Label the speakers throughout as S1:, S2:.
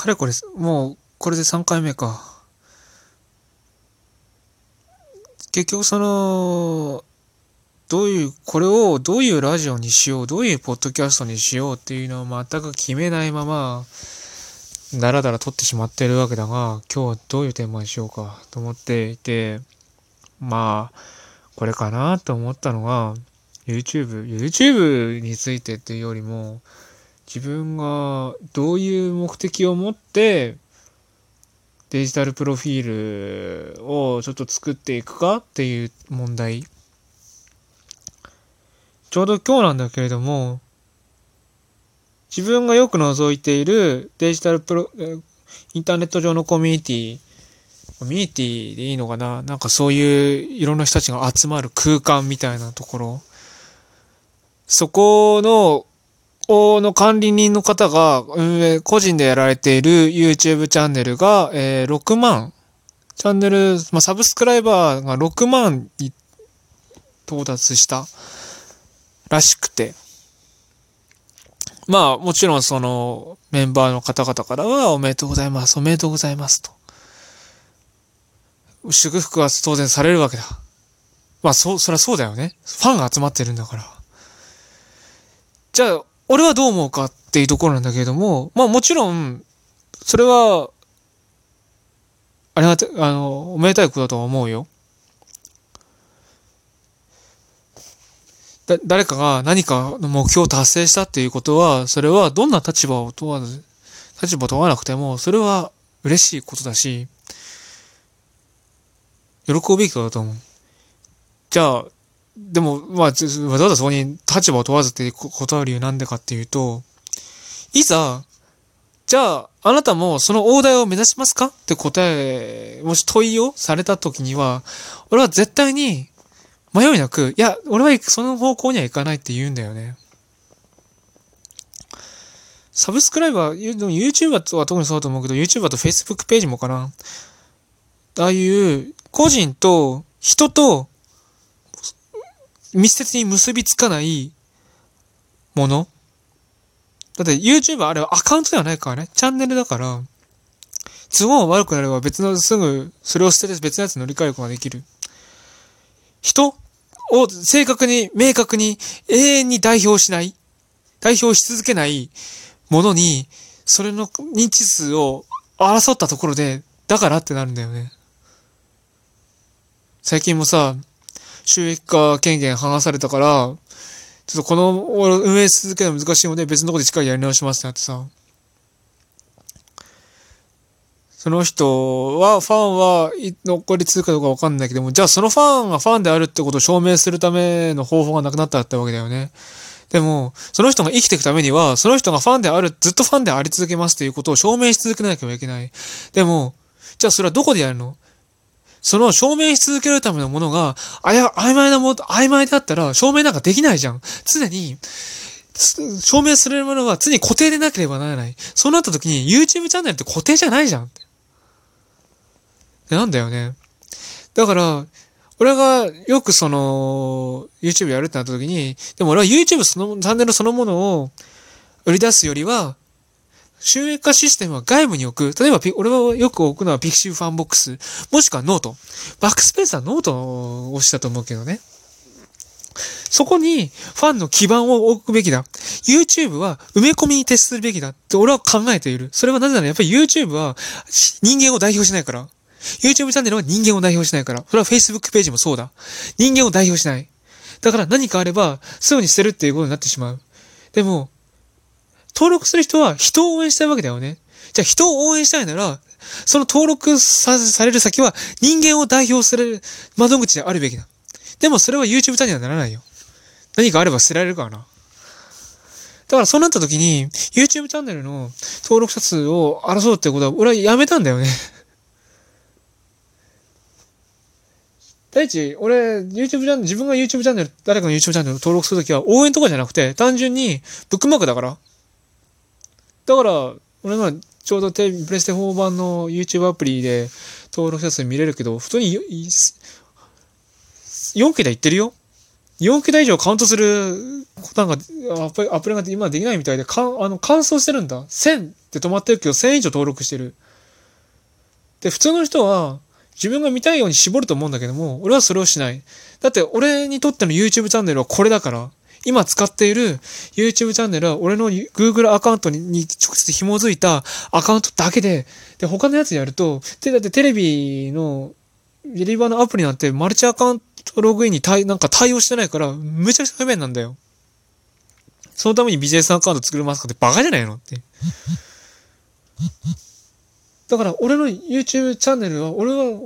S1: かれこれ、もう、これで3回目か。結局その、どういう、これをどういうラジオにしよう、どういうポッドキャストにしようっていうのを全く決めないまま、だらだら撮ってしまってるわけだが、今日はどういうテーマにしようかと思っていて、まあ、これかなと思ったのが、YouTube、YouTube についてっていうよりも、自分がどういう目的を持ってデジタルプロフィールをちょっと作っていくかっていう問題。ちょうど今日なんだけれども、自分がよく覗いているデジタルプロ、インターネット上のコミュニティ、コミュニティでいいのかな？なんかそういういろんな人たちが集まる空間みたいなところ。そこのの管理人の方が運営、個人でやられている YouTube チャンネルが、えー、6万、チャンネル、まあ、サブスクライバーが6万に到達したらしくて、まあ、もちろんそのメンバーの方々からはおめでとうございます、おめでとうございますと。祝福は当然されるわけだ。まあ、そ、そりゃそうだよね。ファンが集まってるんだから。じゃあ、俺はどう思うかっていうところなんだけれども、まあもちろん、それは、ありがた、あの、おめでたいことだとは思うよ。だ、誰かが何かの目標を達成したっていうことは、それはどんな立場を問わず、立場を問わなくても、それは嬉しいことだし、喜ぶべきことだと思う。じゃあ、でも、まあ、わざわざそこに立場を問わずって答える理由なんでかっていうと、いざ、じゃあ、あなたもその大台を目指しますか？って答え、もし問いをされた時には、俺は絶対に迷いなく、いや、俺はその方向には行かないって言うんだよね。サブスクライバー、YouTuber とは特にそうだと思うけど、YouTuber と Facebook ページもかな。ああいう個人と人と密接に結びつかないものだって YouTube あれはアカウントではないからね。チャンネルだから、都合が悪くなれば別のすぐそれを捨てて別のやつ乗り換えることができる。人を正確に、明確に、永遠に代表しない、代表し続けないものに、それの認知数を争ったところで、だからってなるんだよね。最近もさ、収益化権限剥がされたから、ちょっとこの運営し続けるの難しいので別のとこでしっかりやり直しますってなってさ。その人は、ファンは残り続くかどうかわかんないけども、じゃあそのファンがファンであるってことを証明するための方法がなくなったってわけだよね。でも、その人が生きていくためには、その人がファンである、ずっとファンであり続けますということを証明し続けなきゃいけない。でも、じゃあそれはどこでやるの？その証明し続けるためのものが、あや、曖昧なも、曖昧だったら証明なんかできないじゃん。常に、証明するものは常に固定でなければならない。そうなった時に YouTube チャンネルって固定じゃないじゃん。なんだよね。だから、俺がよくその、YouTube やるってなった時に、でも俺は YouTube その、チャンネルそのものを売り出すよりは、収益化システムは外部に置く。例えば、俺はよく置くのは pixivFANBOX。もしくは note。 backspace はノートを推したと思うけどね。そこにファンの基盤を置くべきだ。YouTube は埋め込みに徹するべきだって俺は考えている。それはなぜならやっぱり YouTube は人間を代表しないから。YouTube チャンネルは人間を代表しないから。それは Facebook ページもそうだ。人間を代表しない。だから何かあればすぐに捨てるっていうことになってしまう。でも、登録する人は人を応援したいわけだよね。じゃあ人を応援したいなら、その登録される先は人間を代表する窓口であるべきだ。でもそれは YouTube チャンネルにはならないよ。何かあれば捨てられるからな。だからそうなった時に YouTube チャンネルの登録者数を争うってことは俺はやめたんだよね。第一、俺、YouTube チャンネル、自分が YouTube チャンネル、誰かの YouTube チャンネル登録するときは応援とかじゃなくて、単純にブックマークだから。だから、俺はちょうどテプレステ4版の YouTube アプリで登録者数見れるけど、普通に 4K で言ってるよ。4K 台以上カウントすることなんか、アプリが今できないみたいで、かあの、乾燥してるんだ。1000で止まってるけど1000以上登録してる。で、普通の人は自分が見たいように絞ると思うんだけども、俺はそれをしない。だって俺にとっての YouTube チャンネルはこれだから、今使っている YouTube チャンネルは俺の Google アカウントに直接紐づいたアカウントだけで、で、他のやつやると、で、だってテレビの、デリバーのアプリなんてマルチアカウントログインに対、なんか対応してないから、むちゃくちゃ不便なんだよ。そのためにビジネスアカウント作りますかってバカじゃないのって。だから、俺の YouTube チャンネルは、俺が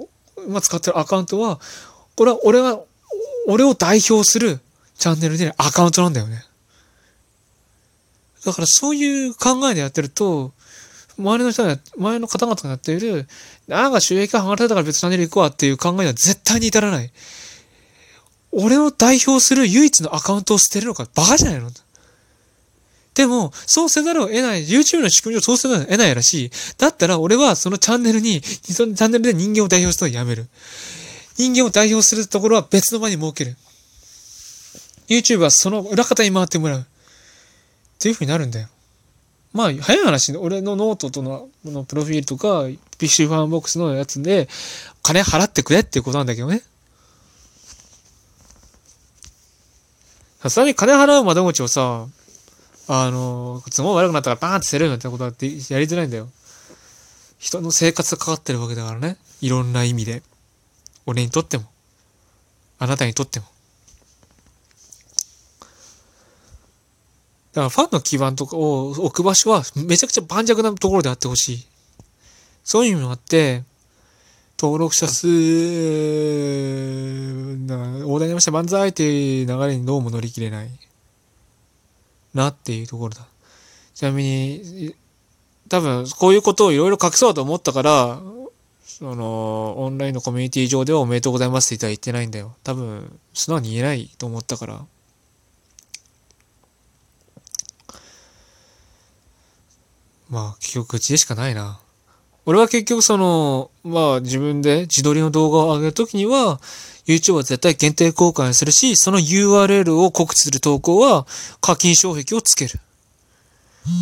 S1: 今使ってるアカウントは、これは、俺が、俺を代表するチャンネルでアカウントなんだよね。だからそういう考えでやってると、周りの人が、周りの方々がやっている、なんか収益が剥がれたから別のチャンネル行くわっていう考えには絶対に至らない。俺を代表する唯一のアカウントを捨てるのかバカじゃないの？でも、そうせざるを得ない、YouTube の仕組みをそうせざるを得ないらしい。だったら俺はそのチャンネルに、そのチャンネルで人間を代表するのをやめる。人間を代表するところは別の場に設ける。YouTube はその裏方に回ってもらう。っていう風になるんだよ。まあ、早い話、俺のノートとののプロフィールとか、 pixivFANBOX のやつで、金払ってくれっていうことなんだけどね。さすがに金払う窓口をさ、あの、都合悪くなったからバーンって捨てるよってことだってやりづらいんだよ。人の生活がかかってるわけだからね。いろんな意味で。俺にとっても。あなたにとっても。だからファンの基盤とかを置く場所はめちゃくちゃ盤石なところであってほしい。そういう意味もあって、登録者数、な、大台にました万歳っていう流れにどうも乗り切れない。なっていうところだ。ちなみに、多分こういうことをいろいろ隠そうと思ったから、その、オンラインのコミュニティ上ではおめでとうございますって言ったら言ってないんだよ。多分、素直に言えないと思ったから。まあ、結局口でしかないな。俺は結局その、まあ自分で自撮りの動画を上げるときには、YouTube は絶対限定公開するし、その URL を告知する投稿は課金障壁をつける。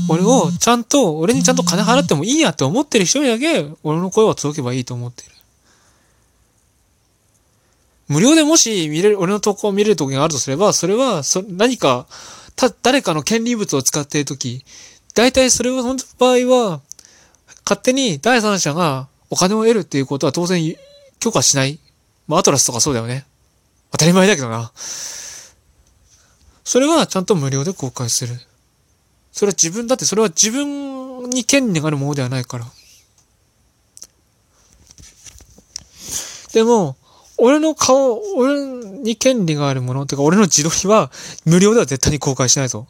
S1: 俺をちゃんと、俺にちゃんと金払ってもいいやって思ってる人にだけ、俺の声は届けばいいと思ってる。無料でもし見れる、俺の投稿を見れる時があるとすれば、それは、そ、何か、た、誰かの権利物を使っている時、大体それは、その場合は、勝手に第三者がお金を得るっていうことは当然許可しない。まあ、アトラスとかそうだよね。当たり前だけどな。それはちゃんと無料で公開する。それは自分だってそれは自分に権利があるものではないから。でも、俺の顔、俺に権利があるもの、てか俺の自撮りは無料では絶対に公開しないぞ。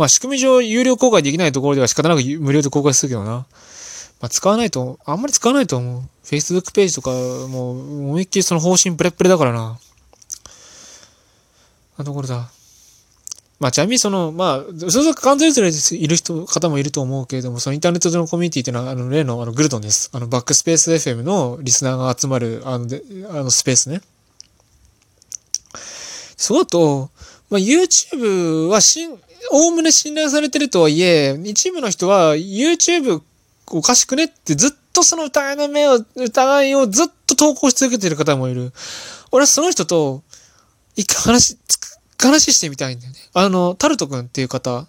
S1: まあ仕組み上有料公開できないところでは仕方なく無料で公開するけどな。まあ使わないと、あんまり使わないと思う。Facebook ページとか、もう思いっきりその方針プレップレだからな。なところだ。まあちなみにその、まあ、それ完全にいる人、方もいると思うけれども、そのインターネット上のコミュニティっていうのは、あの、例のあのグルドンです。あの、バックスペース FM のリスナーが集まる、あの、であのスペースね。そうだと、まあ、YouTube はしん、おおむね信頼されてるとはいえ、一部の人は YouTube おかしくねってずっとその疑いの目を、疑いをずっと投稿し続けてる方もいる。俺はその人と、一回話、話してみたいんだよね。あの、タルト君っていう方、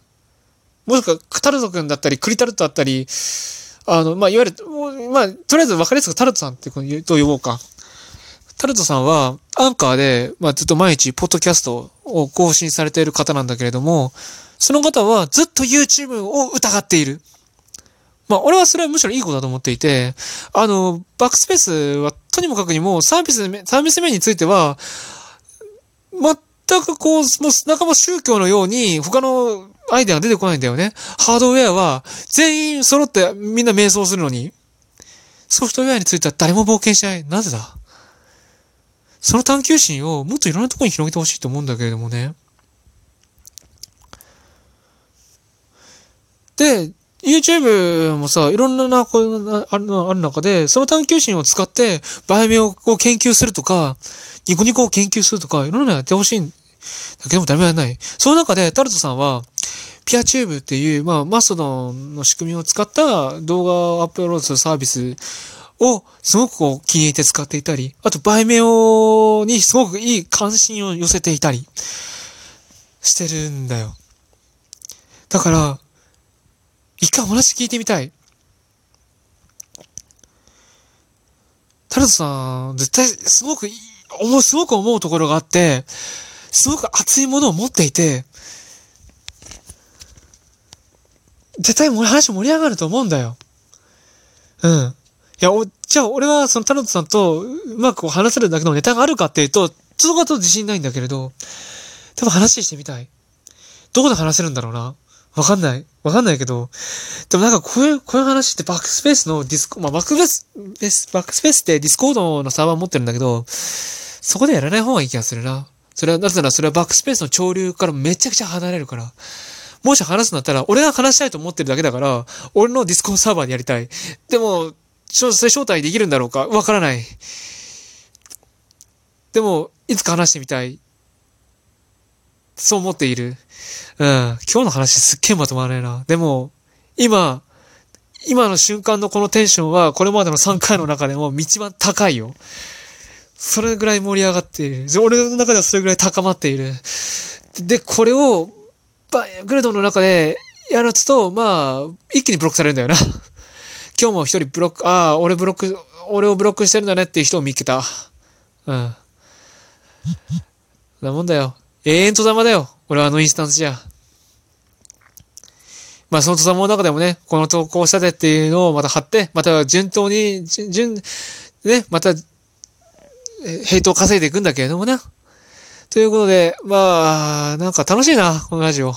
S1: もしくはタルト君だったり、クリタルトだったり、あの、まあ、いわゆる、まあ、とりあえず分かりやすくタルトさんってと呼ぼうか。タルトさんは、アンカーで、まあ、ずっと毎日、ポッドキャストを更新されている方なんだけれども、その方はずっと YouTube を疑っている。まあ、俺はそれはむしろいいことだと思っていて、あの、バックスペースはとにもかくにもサービス、サービス面については、全くこう、もう仲間宗教のように他のアイデアが出てこないんだよね。ハードウェアは全員揃ってみんな瞑想するのに、ソフトウェアについては誰も冒険しない。なぜだ？その探求心をもっといろんなところに広げてほしいと思うんだけれどもね。で、YouTube もさ、いろんな、こうあるある中で、その探求心を使って、バイメをこう研究するとか、ニコニコを研究するとか、いろんなのやってほしいんだけどもダメはない。その中で、タルトさんは、ピアチューブっていう、まあ、マストドンの仕組みを使った動画をアップロードするサービスをすごくこう気に入って使っていたり、あとバイメオにすごくいい関心を寄せていたりしてるんだよ。だから、一回お話聞いてみたい。タルトさん、絶対すごくいい、思う、すごく思うところがあって、すごく熱いものを持っていて、絶対話盛り上がると思うんだよ。うん。いや、お、じゃあ俺はそのタルトさんとうまく話せるだけのネタがあるかっていうと、ちょっと自信ないんだけれど、多分話してみたい。どこで話せるんだろうな。わかんない。わかんないけど。でもなんかこういう、こういう話って backspace のディスコ、まあ backspace、backspace って Discord のサーバー持ってるんだけど、そこでやらない方がいい気がするな。それは、なぜならそれは backspace の潮流からめちゃくちゃ離れるから。もし話すんだったら、俺が話したいと思ってるだけだから、俺の Discord サーバーでやりたい。でも、ちょそれ招待できるんだろうか？わからない。でも、いつか話してみたい。そう思っている。うん。今日の話すっげえまとまらないな。でも、今、今の瞬間のこのテンションは、これまでの3回の中でも一番高いよ。それぐらい盛り上がっている。俺の中ではそれぐらい高まっている。で、これを、バイグレドの中でやると、まあ、一気にブロックされるんだよな。今日も一人ブロック、ああ、俺ブロック、俺をブロックしてるんだねっていう人を見つけた。うん。なもんだよ。永遠と玉だよ。俺はあのインスタンスじゃ。まあその戸玉の中でもね、この投稿したてっていうのをまた貼って、また順当に、順、ね、また、ヘイトを稼いでいくんだけれどもな。ということで、まあ、なんか楽しいな、このラジオ。